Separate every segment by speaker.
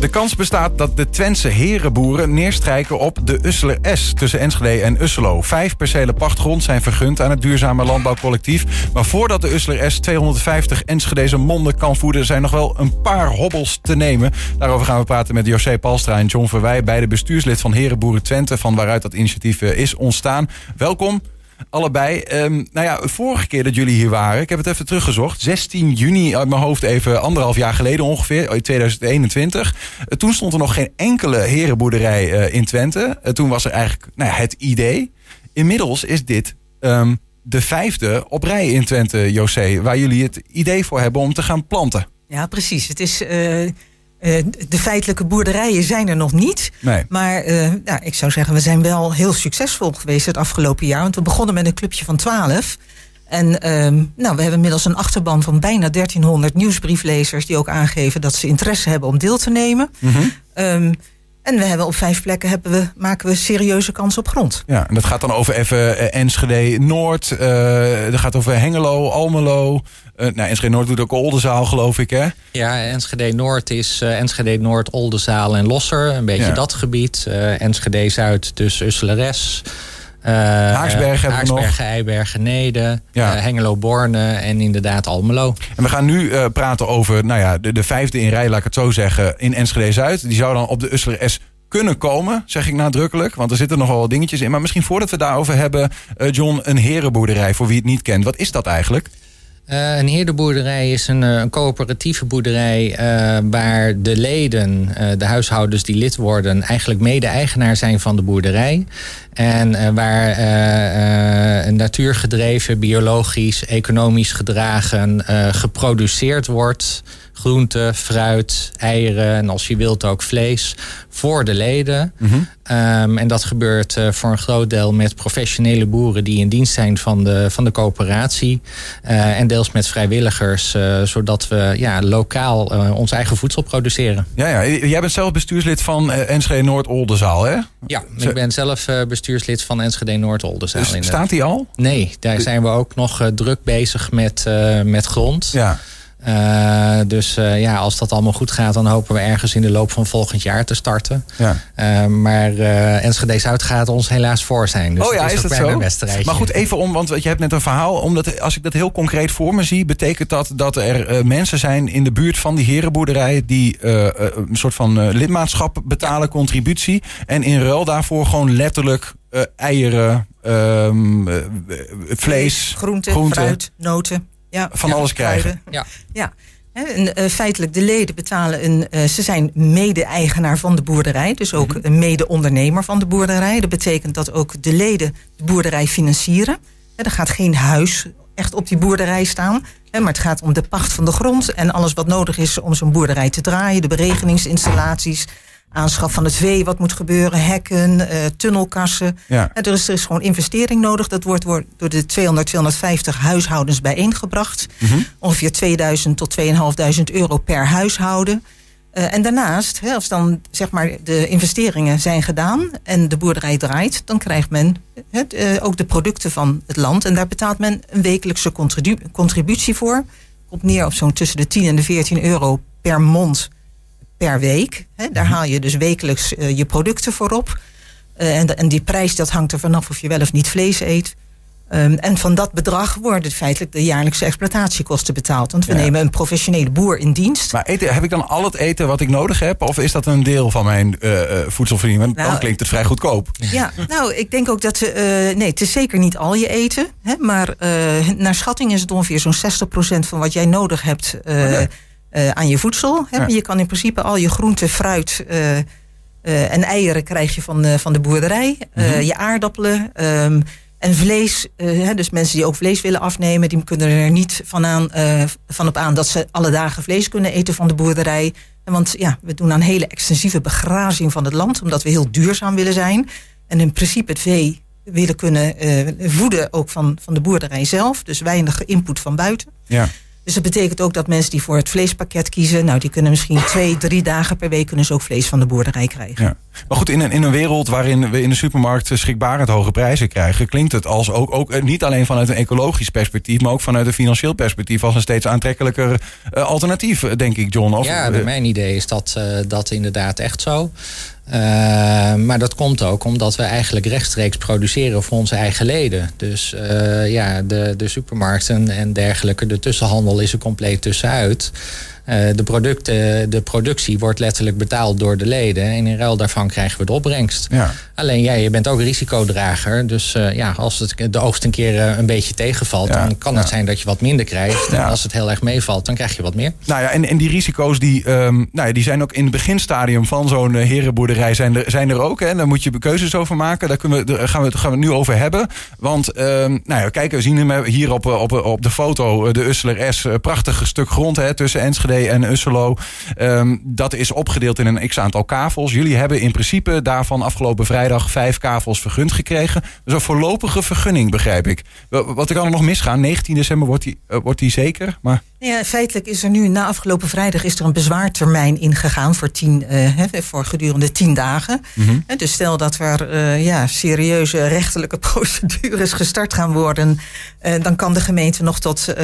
Speaker 1: De kans bestaat dat de Twentse herenboeren neerstrijken op de Usseler S tussen Enschede en Usselo. Vijf percelen pachtgrond zijn vergund aan het duurzame landbouwcollectief. Maar voordat de Usseler S 250 Enschedeze monden kan voeden, zijn nog wel een paar hobbels te nemen. Daarover gaan we praten met José Palstra en John Verwij, beide bestuurslid van Herenboeren Twente, van waaruit dat initiatief eh, is ontstaan. Welkom. Allebei. Um, nou ja, vorige keer dat jullie hier waren, ik heb het even teruggezocht. 16 juni uit mijn hoofd, even anderhalf jaar geleden ongeveer, in 2021. Uh, toen stond er nog geen enkele herenboerderij uh, in Twente. Uh, toen was er eigenlijk nou ja, het idee. Inmiddels is dit um, de vijfde op rij in Twente, José, waar jullie het idee voor hebben om te gaan planten.
Speaker 2: Ja, precies. Het is uh, de feitelijke boerderijen zijn er nog niet.
Speaker 1: Nee.
Speaker 2: Maar uh, ja, ik zou zeggen, we zijn wel heel succesvol geweest het afgelopen jaar. Want we begonnen met een clubje van 12. En uh, nou, we hebben inmiddels een achterban van bijna 1300 nieuwsbrieflezers... die ook aangeven dat ze interesse hebben om deel te nemen.
Speaker 1: Mm -hmm.
Speaker 2: um, en we hebben op vijf plekken hebben we, maken we serieuze kans op grond.
Speaker 1: Ja, en dat gaat dan over even Enschede Noord. Uh, dat gaat over Hengelo, Almelo. Uh, nou, Enschede Noord doet ook Oldenzaal, geloof ik, hè?
Speaker 3: Ja, Enschede Noord is uh, Enschede Noord, Oldenzaal en Losser. Een beetje ja. dat gebied. Uh, Enschede Zuid, dus Usseleres.
Speaker 1: Uh, Haaksbergen hebben we nog.
Speaker 3: Eibergen, Nede, ja. uh, Hengelo, Borne en inderdaad Almelo.
Speaker 1: En we gaan nu uh, praten over nou ja, de, de, vijfde in rij, laat ik het zo zeggen, in Enschede-Zuid. Die zou dan op de Usseler S kunnen komen, zeg ik nadrukkelijk. Want er zitten nogal wat dingetjes in. Maar misschien voordat we daarover hebben, John, een herenboerderij, voor wie het niet kent. Wat is dat eigenlijk?
Speaker 3: Uh, een heerderboerderij is een, een coöperatieve boerderij uh, waar de leden, uh, de huishoudens die lid worden, eigenlijk mede-eigenaar zijn van de boerderij. En waar een natuurgedreven, biologisch, economisch gedragen geproduceerd wordt. Groente, fruit, eieren en als je wilt ook vlees voor de leden.
Speaker 1: Mm -hmm.
Speaker 3: um, en dat gebeurt uh, voor een groot deel met professionele boeren die in dienst zijn van de, van de coöperatie. Uh, en deels met vrijwilligers, uh, zodat we ja, lokaal ons eigen voedsel produceren.
Speaker 1: Ja, ja, jij bent zelf bestuurslid van Enschede Noord-Oldenzaal, hè?
Speaker 3: Ja, ik ben zelf bestuurslid van Enschede Noord-Oldenzaal.
Speaker 1: Dus staat die al?
Speaker 3: Nee, daar zijn we ook nog druk bezig met, met grond.
Speaker 1: Ja.
Speaker 3: Uh, dus uh, ja, als dat allemaal goed gaat, dan hopen we ergens in de loop van volgend jaar te starten.
Speaker 1: Ja.
Speaker 3: Uh, maar Enschede Zuid gaat ons helaas voor zijn. Dus
Speaker 1: oh ja,
Speaker 3: is,
Speaker 1: is
Speaker 3: dat
Speaker 1: zo? Maar goed, even om, want je hebt net een verhaal. Omdat als ik dat heel concreet voor me zie, betekent dat dat er mensen zijn in de buurt van die herenboerderij die een soort van lidmaatschap betalen, contributie. En in ruil daarvoor gewoon letterlijk eieren, um, vlees,
Speaker 2: groente,
Speaker 1: groente,
Speaker 2: fruit, noten. Ja,
Speaker 1: van alles krijgen.
Speaker 3: Ja.
Speaker 2: ja. En, uh, feitelijk, de leden betalen een. Uh, ze zijn mede-eigenaar van de boerderij, dus ook mm-hmm. een mede-ondernemer van de boerderij. Dat betekent dat ook de leden de boerderij financieren. Er gaat geen huis echt op die boerderij staan. Maar het gaat om de pacht van de grond en alles wat nodig is om zo'n boerderij te draaien. De beregeningsinstallaties, aanschaf van het vee, wat moet gebeuren, hekken, uh, tunnelkassen.
Speaker 1: Ja.
Speaker 2: En er, is, er is gewoon investering nodig. Dat wordt, wordt door de 200, 250 huishoudens bijeengebracht.
Speaker 1: Mm -hmm.
Speaker 2: Ongeveer 2000 tot 2500 euro per huishouden. Uh, en daarnaast, hè, als dan zeg maar de investeringen zijn gedaan en de boerderij draait, dan krijgt men het, uh, ook de producten van het land. En daar betaalt men een wekelijkse contribu contributie voor. Komt neer op zo'n tussen de 10 en de 14 euro per mond per week. Hè. Daar haal je dus wekelijks uh, je producten voor op. Uh, en, en die prijs dat hangt er vanaf of je wel of niet vlees eet. Um, en van dat bedrag worden feitelijk de jaarlijkse exploitatiekosten betaald. Want we ja. nemen een professionele boer in dienst.
Speaker 1: Maar eten, heb ik dan al het eten wat ik nodig heb? Of is dat een deel van mijn uh, voedselvoorziening? Want nou, dan klinkt het vrij goedkoop.
Speaker 2: Ja, nou, ik denk ook dat... Uh, nee, het is zeker niet al je eten. Hè, maar naar schatting is het ongeveer zo'n 60% van wat jij nodig hebt... Okay. Uh, aan je voedsel. Hè?
Speaker 1: Ja.
Speaker 2: Je kan in principe al je groente, fruit uh, uh, en eieren krijg je van, van de boerderij. -hmm. Je aardappelen um, en vlees. Hè? Dus mensen die ook vlees willen afnemen, die kunnen er niet van, aan, van op aan dat ze alle dagen vlees kunnen eten van de boerderij. Want ja, we doen aan hele extensieve begrazing van het land, omdat we heel duurzaam willen zijn. En in principe het vee willen kunnen voeden ook van, van de boerderij zelf. Dus weinig input van buiten.
Speaker 1: Ja.
Speaker 2: Dus dat betekent ook dat mensen die voor het vleespakket kiezen, nou die kunnen misschien twee, drie dagen per week kunnen ze ook vlees van de boerderij krijgen.
Speaker 1: Ja. Maar goed, in een, in een wereld waarin we in de supermarkt schrikbarend hoge prijzen krijgen, klinkt het als ook, ook eh, niet alleen vanuit een ecologisch perspectief, maar ook vanuit een financieel perspectief als een steeds aantrekkelijker uh, alternatief, denk ik, John.
Speaker 3: Of, ja, mijn idee is dat uh, dat inderdaad echt zo. Uh, maar dat komt ook omdat we eigenlijk rechtstreeks produceren voor onze eigen leden. Dus uh, ja, de, de supermarkten en dergelijke, de tussenhandel is er compleet tussenuit. Uh, de, producten, de productie wordt letterlijk betaald door de leden. En in ruil daarvan krijgen we de opbrengst. Ja. Alleen jij, je bent ook risicodrager. Dus ja, als het de oogst een keer een beetje tegenvalt, ja, dan kan het zijn dat je wat minder krijgt. En als het heel erg meevalt, dan krijg je wat meer.
Speaker 1: Nou ja, en, en die risico's die, um, nou ja, die zijn ook in het beginstadium van zo'n herenboerderij zijn er, zijn er ook. Hè. Daar moet je keuzes over maken. Daar, kunnen we, daar gaan, we, gaan we het nu over hebben. Want um, nou ja, kijk, we zien hem hier op, op, op de foto. De Usseler S. Prachtig stuk grond hè, tussen Enschede en Usselo. Um, dat is opgedeeld in een x-aantal kavels. Jullie hebben in principe daarvan afgelopen vrijdag vijf kavels vergund gekregen. Dus een voorlopige vergunning, begrijp ik. Wat kan er nog misgaan? 19 december wordt die, uh, wordt die zeker? Maar...
Speaker 2: Ja, feitelijk is er nu, na afgelopen vrijdag, is er een bezwaartermijn ingegaan voor, tien, uh, voor gedurende tien dagen. Mm -hmm. Dus stel dat er uh, ja, serieuze rechterlijke procedures gestart gaan worden, uh, dan kan de gemeente nog tot,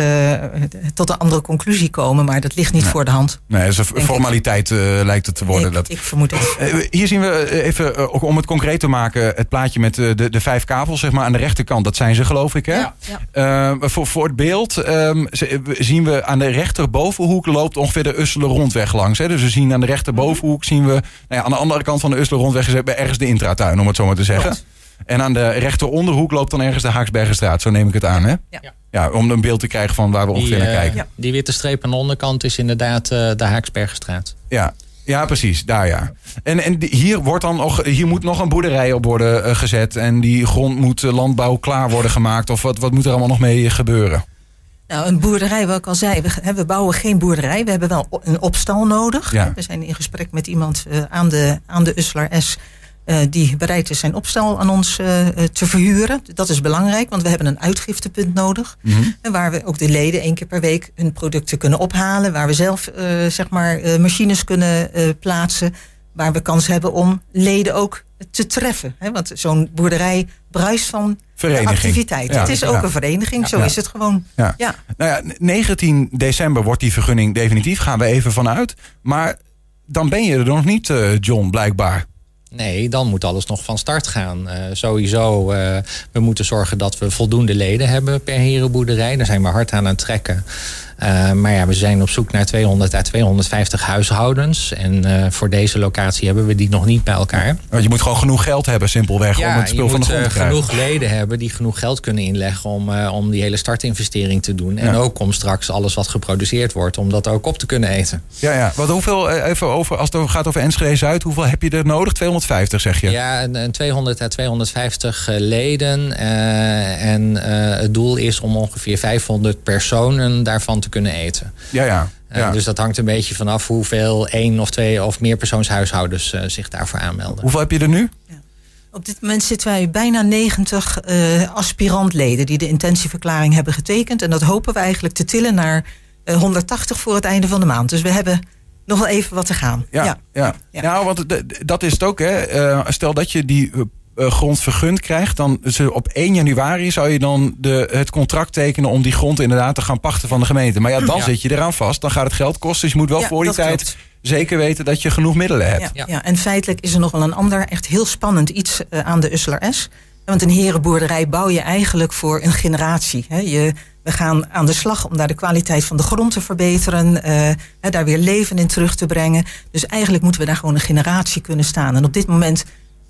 Speaker 2: tot een andere conclusie komen. Maar dat ligt niet voor de hand.
Speaker 1: Nee, dat is een formaliteit lijkt het te worden.
Speaker 2: Ik,
Speaker 1: dat...
Speaker 2: ik vermoed het.
Speaker 1: hier zien we even, om het concreet te maken, het plaatje met de, de vijf kavels zeg maar, aan de rechterkant. Dat zijn ze geloof ik, hè?
Speaker 2: Ja. ja.
Speaker 1: voor, voor het beeld um, zien we aan de rechterbovenhoek loopt ongeveer de Usselen rondweg langs. Hè. Dus we zien aan de rechterbovenhoek zien we... Nou ja, aan de andere kant van de Usselen rondweg ergens de intratuin, om het zo maar te zeggen. Klopt. En aan de rechteronderhoek loopt dan ergens de Haaksbergenstraat. Zo neem ik het aan, hè?
Speaker 2: Ja.
Speaker 1: ja om een beeld te krijgen van waar we ongeveer naar kijken.
Speaker 3: Uh, die witte streep aan de onderkant is inderdaad uh, de Haaksbergenstraat.
Speaker 1: Ja, ja, precies, daar ja. En, en hier, wordt dan nog, hier moet nog een boerderij op worden uh, gezet. En die grond moet uh, landbouw klaar worden gemaakt. Of wat, wat moet er allemaal nog mee gebeuren?
Speaker 2: Nou, een boerderij, wat ik al zei, we, we bouwen geen boerderij. We hebben wel een opstal nodig.
Speaker 1: Ja.
Speaker 2: We zijn in gesprek met iemand uh, aan, de, aan de Uslar S. Uh, die bereid is zijn opstal aan ons uh, te verhuren. Dat is belangrijk, want we hebben een uitgiftepunt nodig.
Speaker 1: Mhm.
Speaker 2: En waar we ook de leden één keer per week hun producten kunnen ophalen. Waar we zelf zeg maar, machines kunnen plaatsen. Waar we kans hebben om leden ook te treffen. Hè? Want zo'n boerderij bruist van activiteit.
Speaker 1: Ja,
Speaker 2: het is ook
Speaker 1: ja.
Speaker 2: een vereniging,
Speaker 1: Ja.
Speaker 2: zo is het gewoon.
Speaker 1: Ja. Nou ja, 19 december wordt die vergunning definitief. Gaan we even vanuit. Maar dan ben je er nog niet, eh, John, blijkbaar.
Speaker 3: Nee, dan moet alles nog van start gaan. Uh, sowieso, uh, we moeten zorgen dat we voldoende leden hebben per herenboerderij. Daar zijn we hard aan aan het trekken. Uh, maar ja, we zijn op zoek naar 200 à 250 huishoudens. En uh, voor deze locatie hebben we die nog niet bij elkaar.
Speaker 1: Want je moet gewoon genoeg geld hebben, simpelweg,
Speaker 3: ja,
Speaker 1: om het spul van de grond te
Speaker 3: uh,
Speaker 1: krijgen.
Speaker 3: genoeg leden hebben die genoeg geld kunnen inleggen om, uh, om die hele startinvestering te doen. En
Speaker 1: Ja.
Speaker 3: ook om straks alles wat geproduceerd wordt, om dat ook op te kunnen eten.
Speaker 1: Ja, ja. Wat, hoeveel, eh, even over, als het over gaat over Enschede Zuid, hoeveel heb je er nodig? 250, zeg je?
Speaker 3: Ja, een, een 200 à 250 uh, leden. En het doel is om ongeveer 500 personen daarvan te kunnen eten.
Speaker 1: Ja, ja.
Speaker 3: Uh,
Speaker 1: ja.
Speaker 3: Dus dat hangt een beetje vanaf hoeveel één of twee of meer persoonshuishoudens uh, zich daarvoor aanmelden.
Speaker 1: Hoeveel heb je er nu?
Speaker 2: Op dit moment zitten wij bijna 90 uh, aspirantleden die de intentieverklaring hebben getekend. En dat hopen we eigenlijk te tillen naar uh, 180 voor het einde van de maand. Dus we hebben nog wel even wat te gaan.
Speaker 1: Ja, ja. ja.
Speaker 2: Ja.
Speaker 1: Nou, want dat is het ook, hè. Uh, stel dat je die uh, grond vergund krijgt, dan ze op 1 januari zou je dan de, het contract tekenen om die grond inderdaad te gaan pachten van de gemeente. Maar ja, dan
Speaker 3: Ja.
Speaker 1: zit je eraan vast. Dan gaat het geld kosten. Dus je moet wel
Speaker 2: Ja,
Speaker 1: voor die tijd
Speaker 2: klopt.
Speaker 1: zeker weten dat je genoeg middelen hebt.
Speaker 2: Ja,
Speaker 3: Ja.
Speaker 2: en feitelijk is er nog wel een ander echt heel spannend iets uh, aan de Usseler S. Want een herenboerderij bouw je eigenlijk voor een generatie. Hè. Je, we gaan aan de slag om daar de kwaliteit van de grond te verbeteren. Uh, hè, daar weer leven in terug te brengen. Dus eigenlijk moeten we daar gewoon een generatie kunnen staan. En op dit moment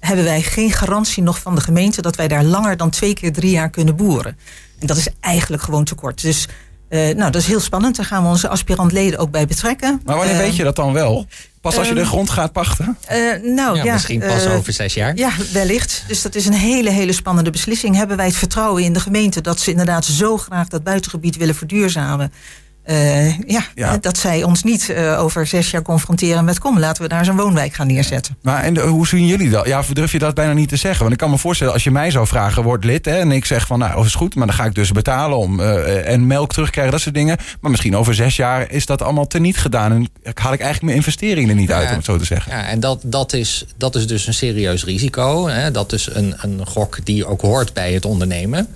Speaker 2: hebben wij geen garantie nog van de gemeente... dat wij daar langer dan twee keer drie jaar kunnen boeren. En dat is eigenlijk gewoon te kort. Dus uh, nou, dat is heel spannend. Daar gaan we onze aspirantleden ook bij betrekken.
Speaker 1: Maar wanneer
Speaker 2: Uh,
Speaker 1: weet je dat dan wel? Pas als je de
Speaker 2: ehm,
Speaker 1: grond gaat pachten?
Speaker 2: Uh, nou,
Speaker 3: ja,
Speaker 2: ja,
Speaker 3: misschien pas
Speaker 2: uh,
Speaker 3: over zes jaar.
Speaker 2: Ja, wellicht. Dus dat is een hele, hele spannende beslissing. Hebben wij het vertrouwen in de gemeente dat ze inderdaad zo graag dat buitengebied willen verduurzamen? Uh, ja, ja, dat zij ons niet uh, over zes jaar confronteren met kom, laten we daar zo'n woonwijk gaan neerzetten.
Speaker 1: Maar en de, hoe zien jullie dat? Ja, durf je dat bijna niet te zeggen? Want ik kan me voorstellen, als je mij zou vragen, word lid. Hè, en ik zeg van, nou, is goed, maar dan ga ik dus betalen om uh, en melk terugkrijgen, dat soort dingen. Maar misschien over zes jaar is dat allemaal teniet gedaan. En haal ik eigenlijk mijn investeringen er niet uit, om het zo te zeggen.
Speaker 3: Ja, en dat, dat, is, dat is dus een serieus risico. Hè? Dat is een, een gok die ook hoort bij het ondernemen.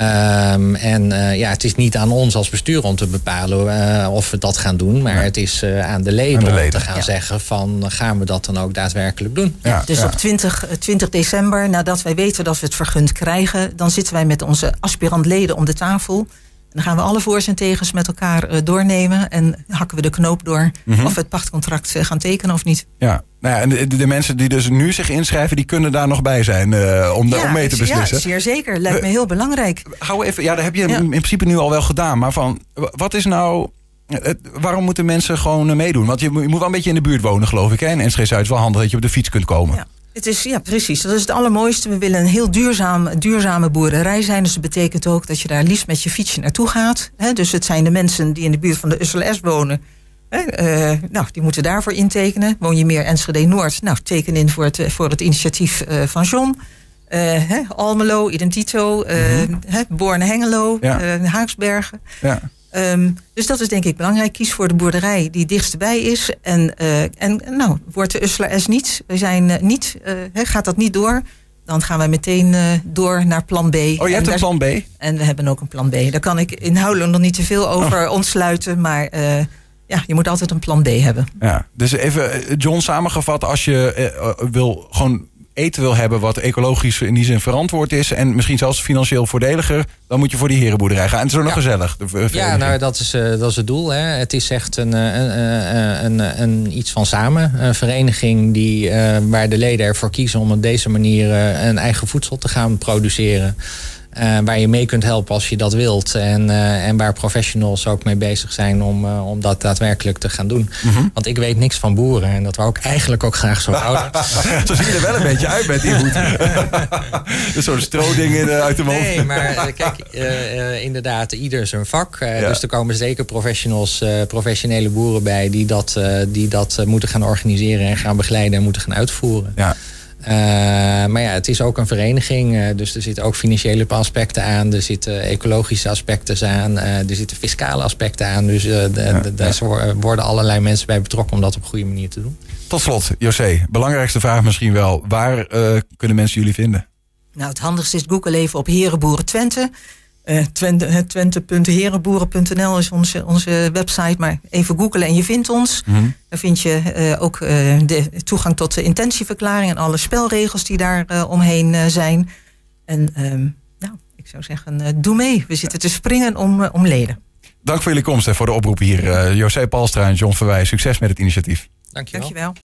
Speaker 3: Um, en uh, ja, het is niet aan ons als bestuur om te bepalen uh, of we dat gaan doen. Maar het is uh, aan de leden, aan de leden om te gaan ja. zeggen van gaan we dat dan ook daadwerkelijk doen.
Speaker 2: Ja, dus op 20, 20 december, nadat wij weten dat we het vergund krijgen, dan zitten wij met onze aspirantleden om de tafel. Dan gaan we alle voor's en tegens met elkaar uh, doornemen. En hakken we de knoop door mm -hmm. of we het pachtcontract uh, gaan tekenen of niet.
Speaker 1: Ja, nou ja, en de, de, mensen die dus nu zich inschrijven, die kunnen daar nog bij zijn uh, om, ja, om mee te beslissen.
Speaker 2: Ja, zeer zeker. Lijkt me heel belangrijk.
Speaker 1: Hou even, ja, dat heb je ja. in principe nu al wel gedaan. Maar van, wat is nou waarom moeten mensen gewoon meedoen? Want je, je, moet wel een beetje in de buurt wonen, geloof ik. Hè? En NSG Zuid is wel handig dat je op de fiets kunt komen.
Speaker 2: Ja. Het is, ja, precies. Dat is het allermooiste. We willen een heel duurzaam, duurzame boerderij zijn. Dus dat betekent ook dat je daar liefst met je fietsje naartoe gaat. dus het zijn de mensen die in de buurt van de USLS wonen. Uh, nou, die moeten daarvoor intekenen. Woon je meer Enschede Noord? Nou, teken in voor het, voor het initiatief uh, van John. Uh, Almelo, Identito, mm -hmm. Borne Hengelo, ja. Haaksbergen. Ja. Um, dus dat is denk ik belangrijk. Kies voor de boerderij die dichtstbij is. En, uh, en nou, wordt de Usler S niet, we zijn uh, niet, uh, gaat dat niet door, dan gaan wij meteen door naar plan B. Oh,
Speaker 1: je hebt een plan B?
Speaker 2: En we hebben ook een plan B. Daar kan ik inhoudelijk nog niet te veel over oh. ontsluiten, maar ja, je moet altijd een plan B hebben.
Speaker 1: Ja, dus even, John, samengevat, als je wil gewoon eten wil hebben wat ecologisch in die zin verantwoord is en misschien zelfs financieel voordeliger, dan moet je voor die herenboerderij gaan. En het is ook nog gezellig.
Speaker 3: ja, nou, dat is, uh, dat is het doel. Hè. Het is echt een, een, een, een, iets van samen. Een vereniging die, uh, waar de leden ervoor kiezen om op deze manier een eigen voedsel te gaan produceren. Uh, waar je mee kunt helpen als je dat wilt. En, uh, en waar professionals ook mee bezig zijn om, uh, om dat daadwerkelijk te gaan doen. Mm -hmm. Want ik weet niks van boeren en dat wou ik eigenlijk ook graag zo houden.
Speaker 1: zo zie je er wel een beetje uit met die hoed. Een soort stroodingen uit de mond.
Speaker 3: Nee, maar kijk, inderdaad, ieder zijn vak. Ja. Dus er komen zeker professionals, professionele boeren bij die dat, die dat moeten gaan organiseren en gaan begeleiden en moeten gaan uitvoeren.
Speaker 1: Ja.
Speaker 3: Uh, maar ja, het is ook een vereniging. Uh, dus er zitten ook financiële aspecten aan. Er zitten ecologische aspecten aan. Uh, er zitten fiscale aspecten aan. Dus ja, daar ja. worden allerlei mensen bij betrokken om dat op een goede manier te doen.
Speaker 1: Tot slot, José. Belangrijkste vraag misschien wel. Waar kunnen mensen jullie vinden?
Speaker 2: Nou, het handigste is Google even op Herenboeren Twente. Uh, Twente, twente.herenboeren.nl is onze, onze website. Maar even googelen en je vindt ons. Mm -hmm. Daar vind je uh, ook uh, de toegang tot de intentieverklaring en alle spelregels die daar omheen zijn. En ehm, nou, ik zou zeggen, doe mee. We zitten te springen om, om leden.
Speaker 1: Dank voor jullie komst en voor de oproep hier. José Palstra en John Verwij. Succes met het initiatief.
Speaker 3: Dankjewel.
Speaker 2: Dankjewel.